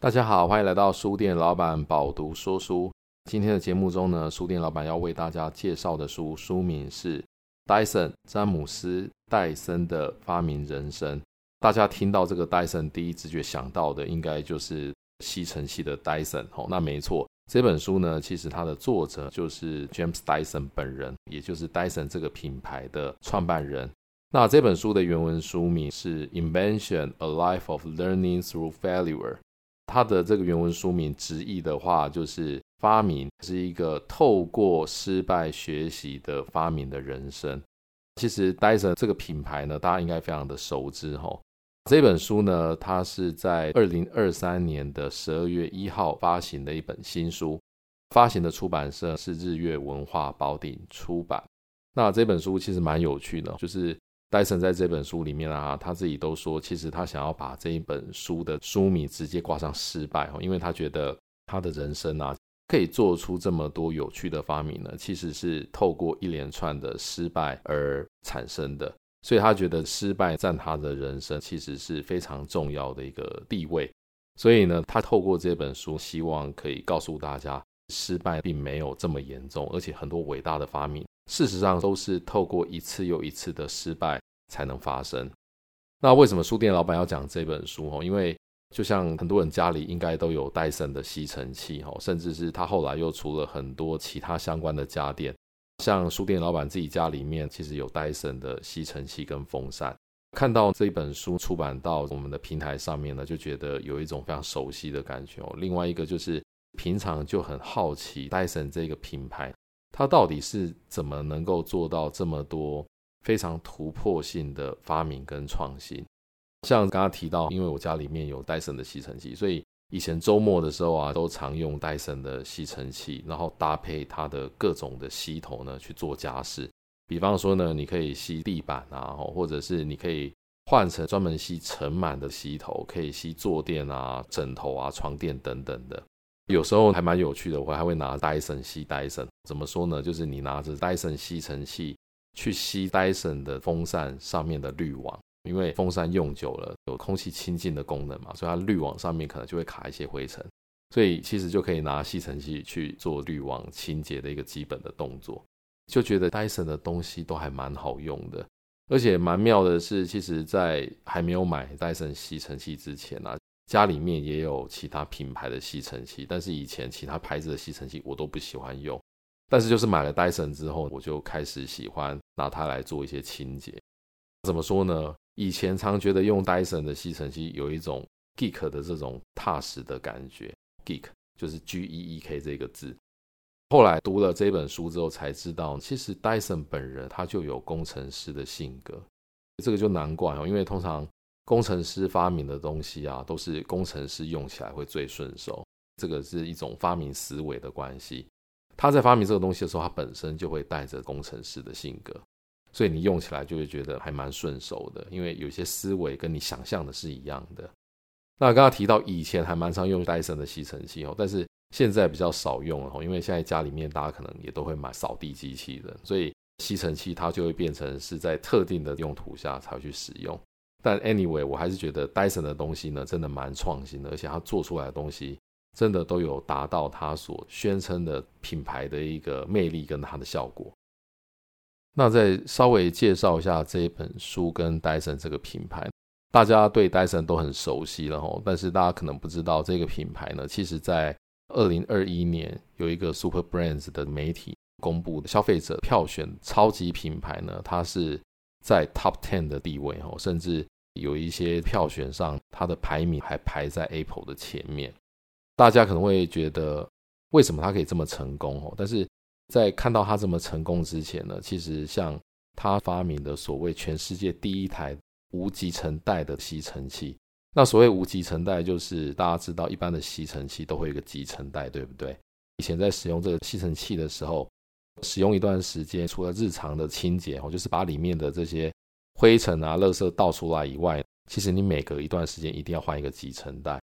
大家好，欢迎来到书店老板饱读说书。今天的节目中呢，书店老板要为大家介绍的书，书名是《戴森詹姆斯戴森的发明人生》。大家听到这个戴森，第一直觉想到的应该就是吸尘器的戴森。哦，那没错，这本书呢，其实它的作者就是 James Dyson 本人，也就是戴森这个品牌的创办人。那这本书的原文书名是《Invention: A Life of Learning Through Failure》。它的这个原文书名直译的话，就是发明是一个透过失败学习的发明的人生。其实戴森这个品牌呢，大家应该非常的熟知哈。这本书呢，它是在二零二三年的十二月一号发行的一本新书，发行的出版社是日月文化宝鼎出版。那这本书其实蛮有趣的，就是。戴森在这本书里面啊，他自己都说，其实他想要把这一本书的书名直接挂上“失败”哦，因为他觉得他的人生啊，可以做出这么多有趣的发明呢，其实是透过一连串的失败而产生的，所以他觉得失败占他的人生其实是非常重要的一个地位，所以呢，他透过这本书，希望可以告诉大家，失败并没有这么严重，而且很多伟大的发明。事实上，都是透过一次又一次的失败才能发生。那为什么书店老板要讲这本书？哦，因为就像很多人家里应该都有戴森的吸尘器，哦，甚至是他后来又出了很多其他相关的家电。像书店老板自己家里面，其实有戴森的吸尘器跟风扇。看到这本书出版到我们的平台上面呢，就觉得有一种非常熟悉的感觉。哦，另外一个就是平常就很好奇戴森这个品牌。它到底是怎么能够做到这么多非常突破性的发明跟创新？像刚刚提到，因为我家里面有戴森的吸尘器，所以以前周末的时候啊，都常用戴森的吸尘器，然后搭配它的各种的吸头呢去做家事。比方说呢，你可以吸地板啊，或者是你可以换成专门吸尘螨的吸头，可以吸坐垫啊、枕头啊、床垫等等的。有时候还蛮有趣的，我还会拿戴森吸戴森。怎么说呢？就是你拿着戴森吸尘器去吸戴森的风扇上面的滤网，因为风扇用久了有空气清净的功能嘛，所以它滤网上面可能就会卡一些灰尘，所以其实就可以拿吸尘器去做滤网清洁的一个基本的动作。就觉得戴森的东西都还蛮好用的，而且蛮妙的是，其实在还没有买戴森吸尘器之前啊。家里面也有其他品牌的吸尘器，但是以前其他牌子的吸尘器我都不喜欢用。但是就是买了戴森之后，我就开始喜欢拿它来做一些清洁。怎么说呢？以前常觉得用戴森的吸尘器有一种 geek 的这种踏实的感觉，geek 就是 G E E K 这个字。后来读了这本书之后才知道，其实戴森本人他就有工程师的性格，这个就难怪哦，因为通常。工程师发明的东西啊，都是工程师用起来会最顺手，这个是一种发明思维的关系。他在发明这个东西的时候，他本身就会带着工程师的性格，所以你用起来就会觉得还蛮顺手的，因为有些思维跟你想象的是一样的。那刚刚提到以前还蛮常用戴森的吸尘器哦，但是现在比较少用了，因为现在家里面大家可能也都会买扫地机器人，所以吸尘器它就会变成是在特定的用途下才会去使用。但 anyway，我还是觉得戴森的东西呢，真的蛮创新的，而且它做出来的东西真的都有达到它所宣称的品牌的一个魅力跟它的效果。那再稍微介绍一下这一本书跟戴森这个品牌，大家对戴森都很熟悉了吼，但是大家可能不知道这个品牌呢，其实在二零二一年有一个 Super Brands 的媒体公布的消费者票选超级品牌呢，它是。在 Top Ten 的地位哦，甚至有一些票选上，它的排名还排在 Apple 的前面。大家可能会觉得，为什么它可以这么成功哦？但是在看到它这么成功之前呢，其实像它发明的所谓全世界第一台无集成袋的吸尘器，那所谓无集成袋，就是大家知道一般的吸尘器都会有个集成袋，对不对？以前在使用这个吸尘器的时候。使用一段时间，除了日常的清洁哦，就是把里面的这些灰尘啊、垃圾倒出来以外，其实你每隔一段时间一定要换一个集成袋。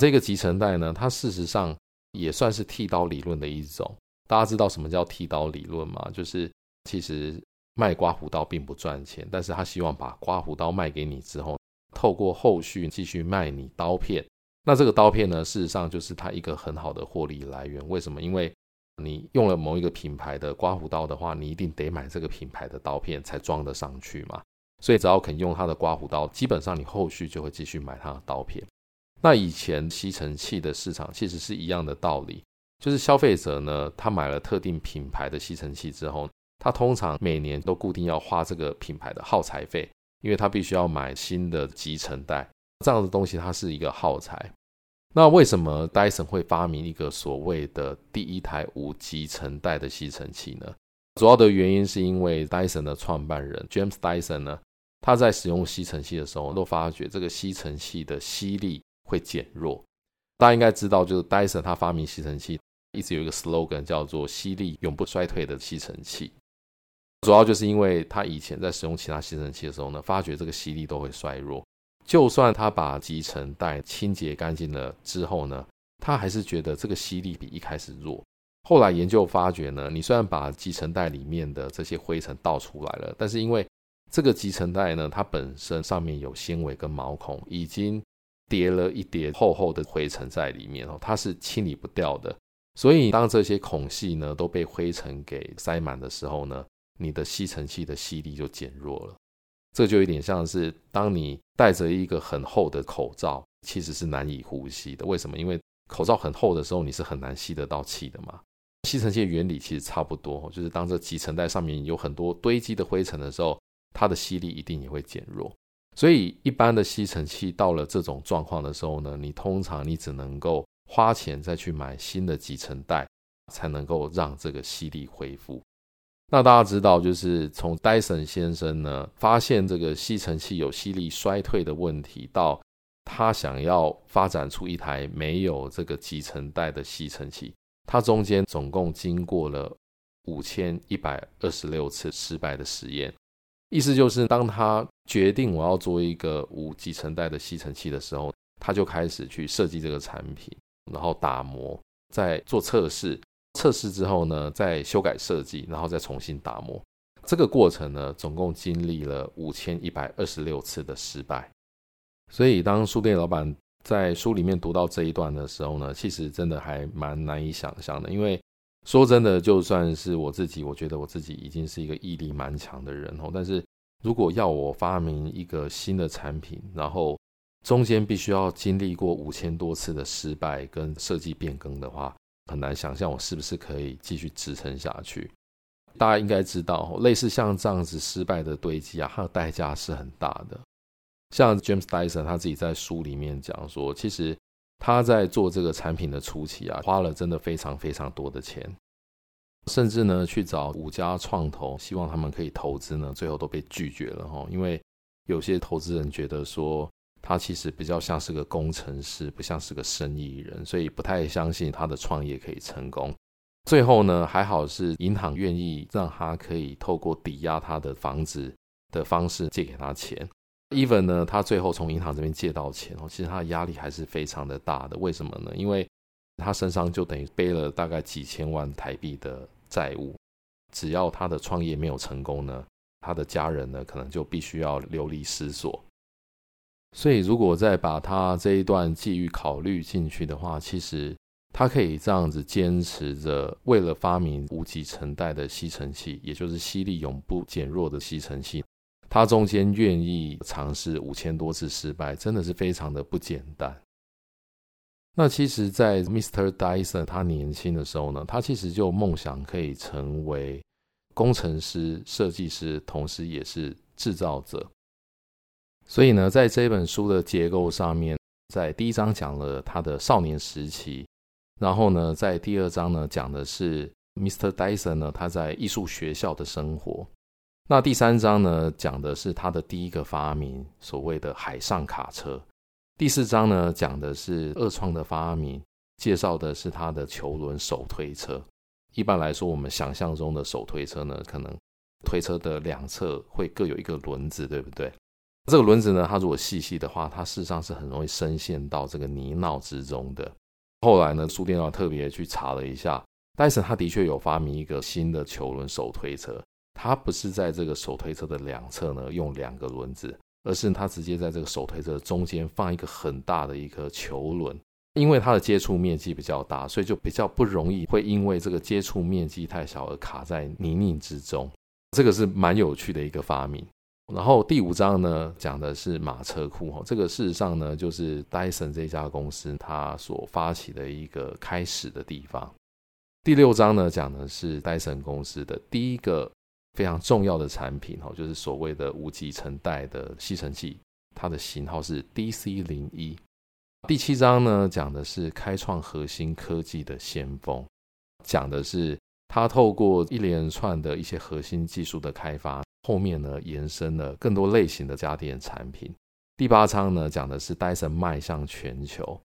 这个集成袋呢，它事实上也算是剃刀理论的一种。大家知道什么叫剃刀理论吗？就是其实卖刮胡刀并不赚钱，但是他希望把刮胡刀卖给你之后，透过后续继续卖你刀片，那这个刀片呢，事实上就是它一个很好的获利来源。为什么？因为你用了某一个品牌的刮胡刀的话，你一定得买这个品牌的刀片才装得上去嘛。所以只要肯用它的刮胡刀，基本上你后续就会继续买它的刀片。那以前吸尘器的市场其实是一样的道理，就是消费者呢，他买了特定品牌的吸尘器之后，他通常每年都固定要花这个品牌的耗材费，因为他必须要买新的集尘袋，这样的东西它是一个耗材。那为什么戴森会发明一个所谓的第一台无集成袋的吸尘器呢？主要的原因是因为戴森的创办人 James Dyson 呢，他在使用吸尘器的时候，都发觉这个吸尘器的吸力会减弱。大家应该知道，就是 Dyson 他发明吸尘器一直有一个 slogan 叫做“吸力永不衰退的吸尘器”，主要就是因为他以前在使用其他吸尘器的时候呢，发觉这个吸力都会衰弱。就算他把集尘袋清洁干净了之后呢，他还是觉得这个吸力比一开始弱。后来研究发觉呢，你虽然把集尘袋里面的这些灰尘倒出来了，但是因为这个集尘袋呢，它本身上面有纤维跟毛孔，已经叠了一叠厚厚的灰尘在里面哦，它是清理不掉的。所以当这些孔隙呢都被灰尘给塞满的时候呢，你的吸尘器的吸力就减弱了。这就有点像是当你戴着一个很厚的口罩，其实是难以呼吸的。为什么？因为口罩很厚的时候，你是很难吸得到气的嘛。吸尘器原理其实差不多，就是当这集尘袋上面有很多堆积的灰尘的时候，它的吸力一定也会减弱。所以一般的吸尘器到了这种状况的时候呢，你通常你只能够花钱再去买新的集尘袋，才能够让这个吸力恢复。那大家知道，就是从戴森先生呢发现这个吸尘器有吸力衰退的问题，到他想要发展出一台没有这个集尘袋的吸尘器，他中间总共经过了五千一百二十六次失败的实验。意思就是，当他决定我要做一个无集尘袋的吸尘器的时候，他就开始去设计这个产品，然后打磨，再做测试。测试之后呢，再修改设计，然后再重新打磨。这个过程呢，总共经历了五千一百二十六次的失败。所以，当书店老板在书里面读到这一段的时候呢，其实真的还蛮难以想象的。因为说真的，就算是我自己，我觉得我自己已经是一个毅力蛮强的人哦。但是如果要我发明一个新的产品，然后中间必须要经历过五千多次的失败跟设计变更的话，很难想象我是不是可以继续支撑下去。大家应该知道，类似像这样子失败的堆积啊，它的代价是很大的。像 James Dyson 他自己在书里面讲说，其实他在做这个产品的初期啊，花了真的非常非常多的钱，甚至呢去找五家创投，希望他们可以投资呢，最后都被拒绝了哈。因为有些投资人觉得说，他其实比较像是个工程师，不像是个生意人，所以不太相信他的创业可以成功。最后呢，还好是银行愿意让他可以透过抵押他的房子的方式借给他钱。Even 呢，他最后从银行这边借到钱哦，其实他的压力还是非常的大的。为什么呢？因为他身上就等于背了大概几千万台币的债务，只要他的创业没有成功呢，他的家人呢可能就必须要流离失所。所以，如果再把他这一段际遇考虑进去的话，其实他可以这样子坚持着，为了发明无集尘袋的吸尘器，也就是吸力永不减弱的吸尘器，他中间愿意尝试五千多次失败，真的是非常的不简单。那其实，在 Mr. Dyson 他年轻的时候呢，他其实就梦想可以成为工程师、设计师，同时也是制造者。所以呢，在这本书的结构上面，在第一章讲了他的少年时期，然后呢，在第二章呢讲的是 Mr. Dyson 呢他在艺术学校的生活，那第三章呢讲的是他的第一个发明，所谓的海上卡车，第四章呢讲的是二创的发明，介绍的是他的球轮手推车。一般来说，我们想象中的手推车呢，可能推车的两侧会各有一个轮子，对不对？这个轮子呢，它如果细细的话，它事实上是很容易深陷到这个泥淖之中的。后来呢，书店要特别去查了一下，戴森他的确有发明一个新的球轮手推车，它不是在这个手推车的两侧呢用两个轮子，而是它直接在这个手推车中间放一个很大的一颗球轮，因为它的接触面积比较大，所以就比较不容易会因为这个接触面积太小而卡在泥泞之中。这个是蛮有趣的一个发明。然后第五章呢，讲的是马车库哈，这个事实上呢，就是戴森这家公司它所发起的一个开始的地方。第六章呢，讲的是戴森公司的第一个非常重要的产品哈，就是所谓的无集成带的吸尘器，它的型号是 DC 零一。第七章呢，讲的是开创核心科技的先锋，讲的是。它透过一连串的一些核心技术的开发，后面呢延伸了更多类型的家电产品。第八章呢讲的是戴森迈向全球。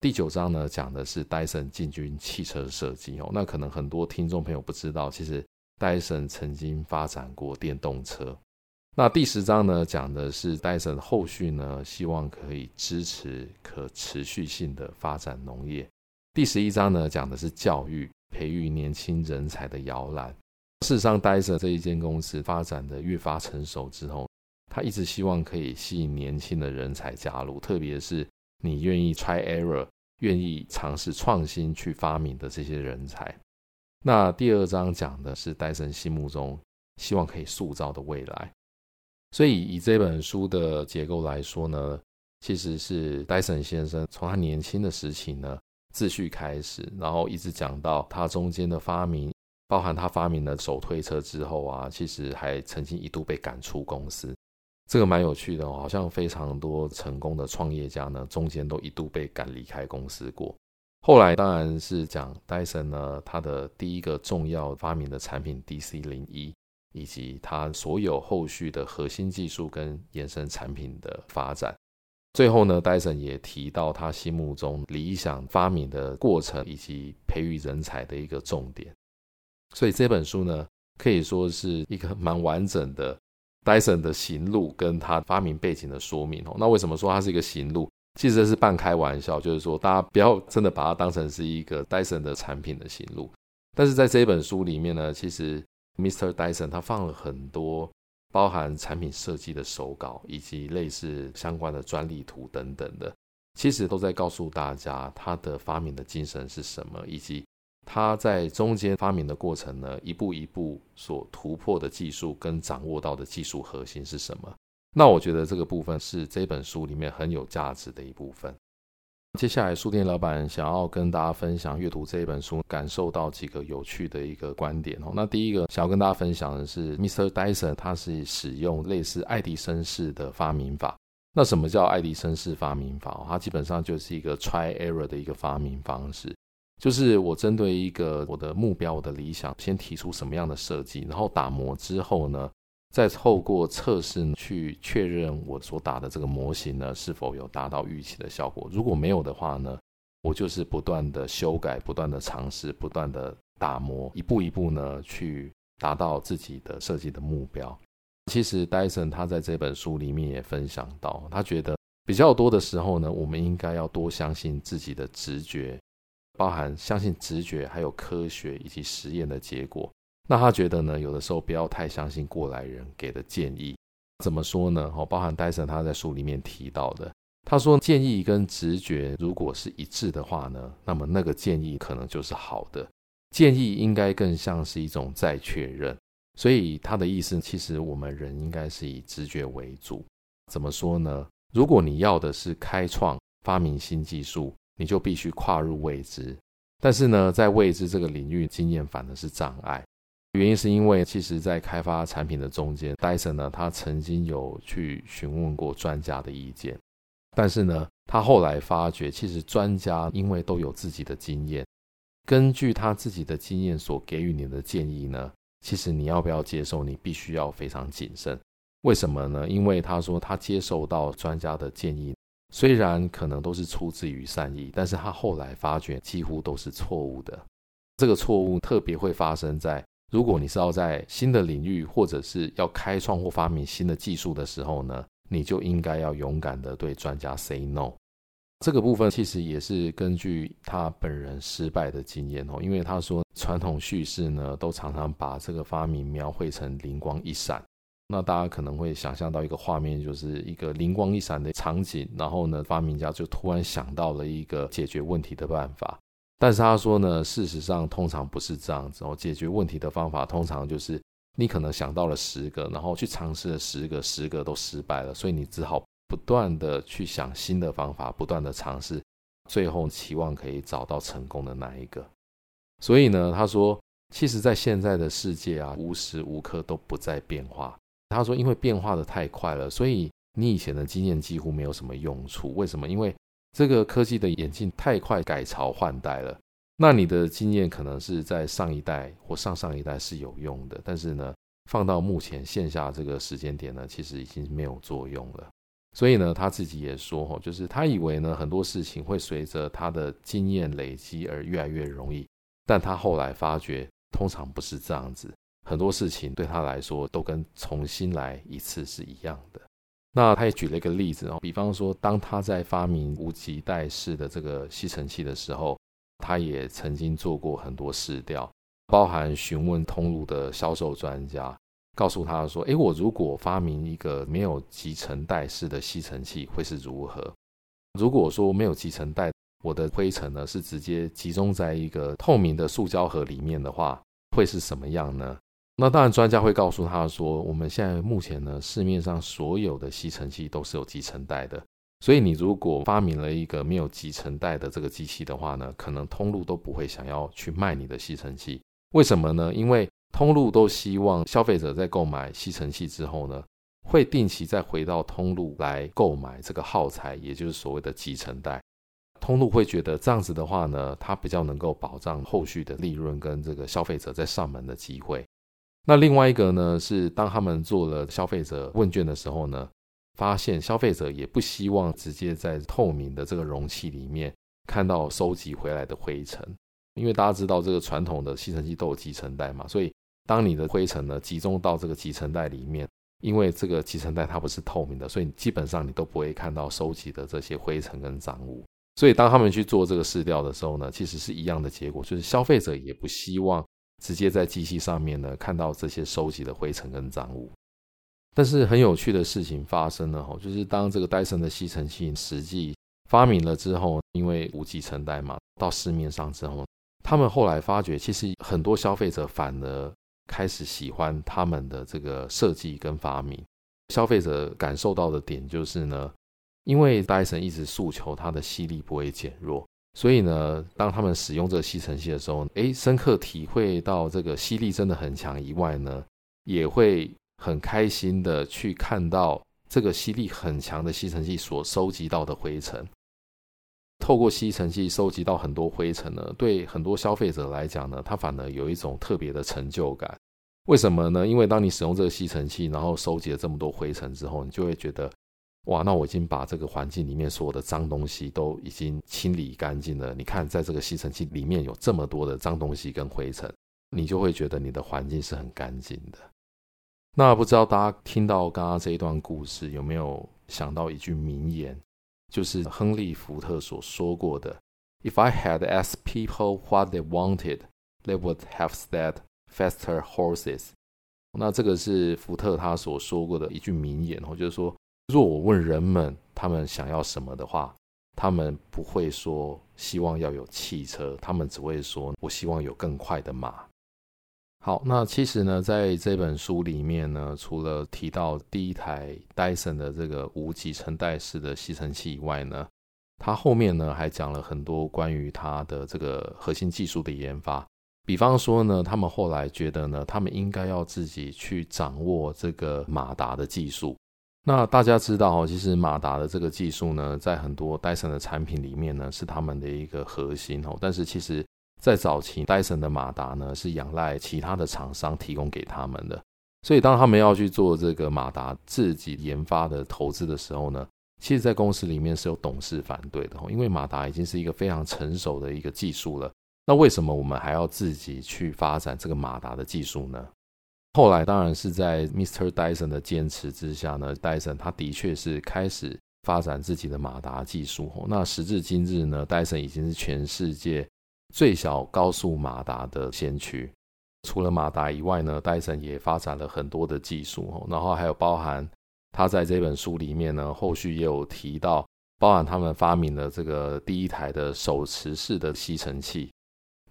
第九章呢讲的是戴森进军汽车设计哦。那可能很多听众朋友不知道，其实戴森曾经发展过电动车。那第十章呢讲的是戴森后续呢希望可以支持可持续性的发展农业。第十一章呢讲的是教育。培育年轻人才的摇篮。事实上，戴森这一间公司发展的越发成熟之后，他一直希望可以吸引年轻的人才加入，特别是你愿意 try error、愿意尝试创新去发明的这些人才。那第二章讲的是戴森心目中希望可以塑造的未来。所以，以这本书的结构来说呢，其实是戴森先生从他年轻的时期呢。自序开始，然后一直讲到他中间的发明，包含他发明了手推车之后啊，其实还曾经一度被赶出公司，这个蛮有趣的哦，好像非常多成功的创业家呢，中间都一度被赶离开公司过。后来当然是讲戴森呢，他的第一个重要发明的产品 DC 零一，以及他所有后续的核心技术跟衍生产品的发展。最后呢，戴森也提到他心目中理想发明的过程以及培育人才的一个重点。所以这本书呢，可以说是一个 蛮完整的戴森的行录跟他发明背景的说明哦。那为什么说它是一个行录？其实这是半开玩笑，就是说大家不要真的把它当成是一个戴森的产品的行录。但是在这本书里面呢，其实 Mr. Dyson 他放了很多。包含产品设计的手稿，以及类似相关的专利图等等的，其实都在告诉大家他的发明的精神是什么，以及他在中间发明的过程呢，一步一步所突破的技术跟掌握到的技术核心是什么。那我觉得这个部分是这本书里面很有价值的一部分。接下来，书店老板想要跟大家分享阅读这一本书，感受到几个有趣的一个观点哦。那第一个想要跟大家分享的是，Mr. Dyson 他是使用类似爱迪生式的发明法。那什么叫爱迪生式发明法？它基本上就是一个 try error 的一个发明方式，就是我针对一个我的目标、我的理想，先提出什么样的设计，然后打磨之后呢，再透过测试去确认我所打的这个模型呢，是否有达到预期的效果。如果没有的话呢，我就是不断的修改、不断的尝试、不断的打磨，一步一步呢去达到自己的设计的目标。其实戴森他在这本书里面也分享到，他觉得比较多的时候呢，我们应该要多相信自己的直觉，包含相信直觉，还有科学以及实验的结果。那他觉得呢，有的时候不要太相信过来人给的建议。怎么说呢？哦，包含戴森他在书里面提到的，他说建议跟直觉如果是一致的话呢，那么那个建议可能就是好的。建议应该更像是一种再确认。所以他的意思，其实我们人应该是以直觉为主。怎么说呢？如果你要的是开创、发明新技术，你就必须跨入未知。但是呢，在未知这个领域，经验反而是障碍。原因是因为，其实，在开发产品的中间，戴森呢，他曾经有去询问过专家的意见，但是呢，他后来发觉，其实专家因为都有自己的经验，根据他自己的经验所给予你的建议呢，其实你要不要接受，你必须要非常谨慎。为什么呢？因为他说他接受到专家的建议，虽然可能都是出自于善意，但是他后来发觉几乎都是错误的。这个错误特别会发生在。如果你是要在新的领域，或者是要开创或发明新的技术的时候呢，你就应该要勇敢的对专家 say no。这个部分其实也是根据他本人失败的经验哦，因为他说传统叙事呢，都常常把这个发明描绘成灵光一闪，那大家可能会想象到一个画面，就是一个灵光一闪的场景，然后呢，发明家就突然想到了一个解决问题的办法。但是他说呢，事实上通常不是这样子哦。解决问题的方法通常就是你可能想到了十个，然后去尝试了十个，十个都失败了，所以你只好不断的去想新的方法，不断的尝试，最后期望可以找到成功的那一个。所以呢，他说，其实，在现在的世界啊，无时无刻都不在变化。他说：“因为变化的太快了，所以你以前的经验几乎没有什么用处。为什么？因为这个科技的演进太快，改朝换代了。那你的经验可能是在上一代或上上一代是有用的，但是呢，放到目前线下这个时间点呢，其实已经没有作用了。所以呢，他自己也说，就是他以为呢，很多事情会随着他的经验累积而越来越容易，但他后来发觉，通常不是这样子。”很多事情对他来说都跟重新来一次是一样的。那他也举了一个例子哦，比方说，当他在发明无极带式的这个吸尘器的时候，他也曾经做过很多试调，包含询问通路的销售专家，告诉他说：“诶，我如果发明一个没有集尘带式的吸尘器，会是如何？如果说没有集尘带，我的灰尘呢是直接集中在一个透明的塑胶盒里面的话，会是什么样呢？”那当然，专家会告诉他说，我们现在目前呢，市面上所有的吸尘器都是有集尘袋的，所以你如果发明了一个没有集尘袋的这个机器的话呢，可能通路都不会想要去卖你的吸尘器。为什么呢？因为通路都希望消费者在购买吸尘器之后呢，会定期再回到通路来购买这个耗材，也就是所谓的集尘袋。通路会觉得这样子的话呢，它比较能够保障后续的利润跟这个消费者在上门的机会。那另外一个呢，是当他们做了消费者问卷的时候呢，发现消费者也不希望直接在透明的这个容器里面看到收集回来的灰尘，因为大家知道这个传统的吸尘器都有集尘袋嘛，所以当你的灰尘呢集中到这个集尘袋里面，因为这个集尘袋它不是透明的，所以基本上你都不会看到收集的这些灰尘跟脏物。所以当他们去做这个试调的时候呢，其实是一样的结果，就是消费者也不希望。直接在机器上面呢，看到这些收集的灰尘跟脏物，但是很有趣的事情发生了哈，就是当这个戴森的吸尘器实际发明了之后，因为无集尘带嘛，到市面上之后，他们后来发觉，其实很多消费者反而开始喜欢他们的这个设计跟发明。消费者感受到的点就是呢，因为戴森一直诉求它的吸力不会减弱。所以呢，当他们使用这个吸尘器的时候，诶，深刻体会到这个吸力真的很强以外呢，也会很开心的去看到这个吸力很强的吸尘器所收集到的灰尘。透过吸尘器收集到很多灰尘呢，对很多消费者来讲呢，他反而有一种特别的成就感。为什么呢？因为当你使用这个吸尘器，然后收集了这么多灰尘之后，你就会觉得。哇，那我已经把这个环境里面所有的脏东西都已经清理干净了。你看，在这个吸尘器里面有这么多的脏东西跟灰尘，你就会觉得你的环境是很干净的。那不知道大家听到刚刚这一段故事，有没有想到一句名言，就是亨利·福特所说过的：“If I had asked people what they wanted, they would have said faster horses。”那这个是福特他所说过的一句名言，然后就是说。若我问人们他们想要什么的话，他们不会说希望要有汽车，他们只会说我希望有更快的马。好，那其实呢，在这本书里面呢，除了提到第一台戴森的这个无集尘带式的吸尘器以外呢，它后面呢还讲了很多关于它的这个核心技术的研发。比方说呢，他们后来觉得呢，他们应该要自己去掌握这个马达的技术。那大家知道哦，其实马达的这个技术呢，在很多戴森的产品里面呢，是他们的一个核心哦。但是其实，在早期，戴森的马达呢，是仰赖其他的厂商提供给他们的。所以，当他们要去做这个马达自己研发的投资的时候呢，其实，在公司里面是有董事反对的哦，因为马达已经是一个非常成熟的一个技术了。那为什么我们还要自己去发展这个马达的技术呢？后来当然是在 Mr. Dyson 的坚持之下呢，Dyson 他的确是开始发展自己的马达技术。那时至今日呢，Dyson 已经是全世界最小高速马达的先驱。除了马达以外呢，戴森也发展了很多的技术，然后还有包含他在这本书里面呢，后续也有提到，包含他们发明了这个第一台的手持式的吸尘器。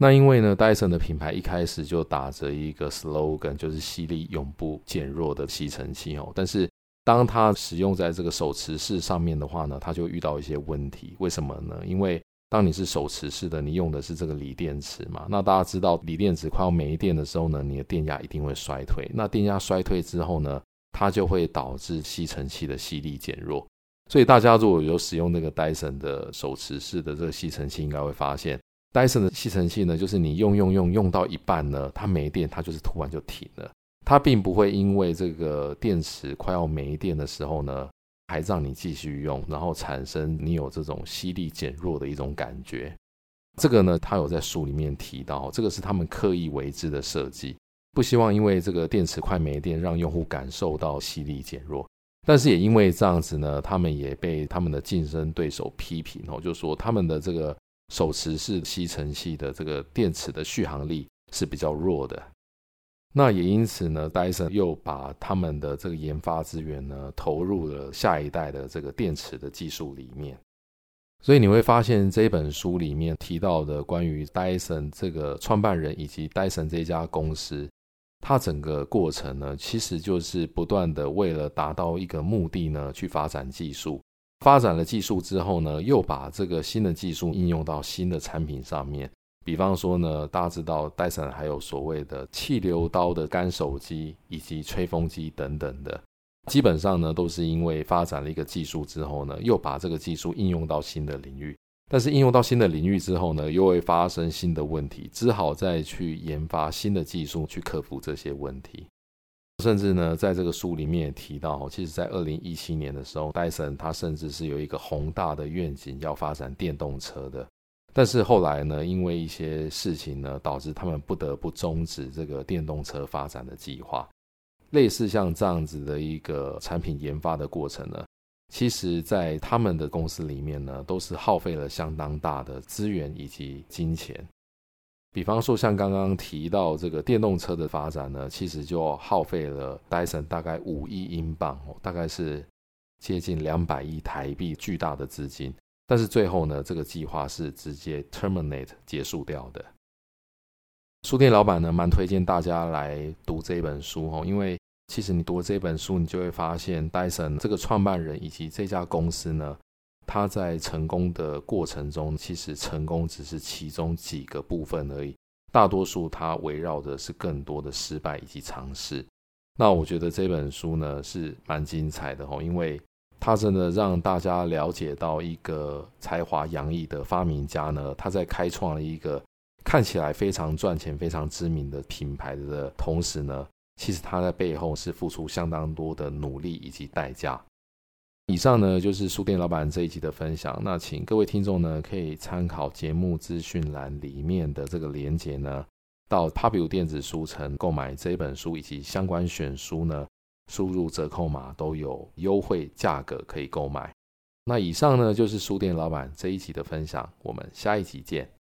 那因为呢，戴森的品牌一开始就打着一个 slogan，就是吸力永不减弱的吸尘器哦。但是当它使用在这个手持式上面的话呢，它就遇到一些问题。为什么呢？因为当你是手持式的，你用的是这个锂电池嘛。那大家知道，锂电池快要没电的时候呢，你的电压一定会衰退。那电压衰退之后呢，它就会导致吸尘器的吸力减弱。所以大家如果有使用那个戴森的手持式的这个吸尘器，应该会发现。戴森的吸尘器呢，就是你用用用用到一半呢，它没电，它就是突然就停了。它并不会因为这个电池快要没电的时候呢，还让你继续用，然后产生你有这种吸力减弱的一种感觉。这个呢，它有在书里面提到，这个是他们刻意为之的设计，不希望因为这个电池快没电，让用户感受到吸力减弱。但是也因为这样子呢，他们也被他们的竞争对手批评哦，就说他们的这个。手持式吸尘器的这个电池的续航力是比较弱的，那也因此呢，戴森又把他们的这个研发资源呢投入了下一代的这个电池的技术里面。所以你会发现这本书里面提到的关于戴森这个创办人以及戴森这家公司，它整个过程呢，其实就是不断的为了达到一个目的呢去发展技术。发展了技术之后呢，又把这个新的技术应用到新的产品上面。比方说呢，大家知道戴森还有所谓的气流刀的干手机以及吹风机等等的，基本上呢都是因为发展了一个技术之后呢，又把这个技术应用到新的领域。但是应用到新的领域之后呢，又会发生新的问题，只好再去研发新的技术去克服这些问题。甚至呢，在这个书里面也提到，其实，在二零一七年的时候，戴森他甚至是有一个宏大的愿景要发展电动车的。但是后来呢，因为一些事情呢，导致他们不得不终止这个电动车发展的计划。类似像这样子的一个产品研发的过程呢，其实在他们的公司里面呢，都是耗费了相当大的资源以及金钱。比方说，像刚刚提到这个电动车的发展呢，其实就耗费了戴森大概五亿英镑哦，大概是接近两百亿台币巨大的资金。但是最后呢，这个计划是直接 terminate 结束掉的。书店老板呢，蛮推荐大家来读这本书哦，因为其实你读了这本书，你就会发现戴森这个创办人以及这家公司呢。他在成功的过程中，其实成功只是其中几个部分而已，大多数他围绕的是更多的失败以及尝试。那我觉得这本书呢是蛮精彩的哦，因为他真的让大家了解到一个才华洋溢的发明家呢，他在开创了一个看起来非常赚钱、非常知名的品牌的同时呢，其实他在背后是付出相当多的努力以及代价。以上呢就是书店老板这一集的分享。那请各位听众呢可以参考节目资讯栏里面的这个连结呢，到 Pubu 电子书城购买这本书以及相关选书呢，输入折扣码都有优惠价格可以购买。那以上呢就是书店老板这一集的分享，我们下一集见。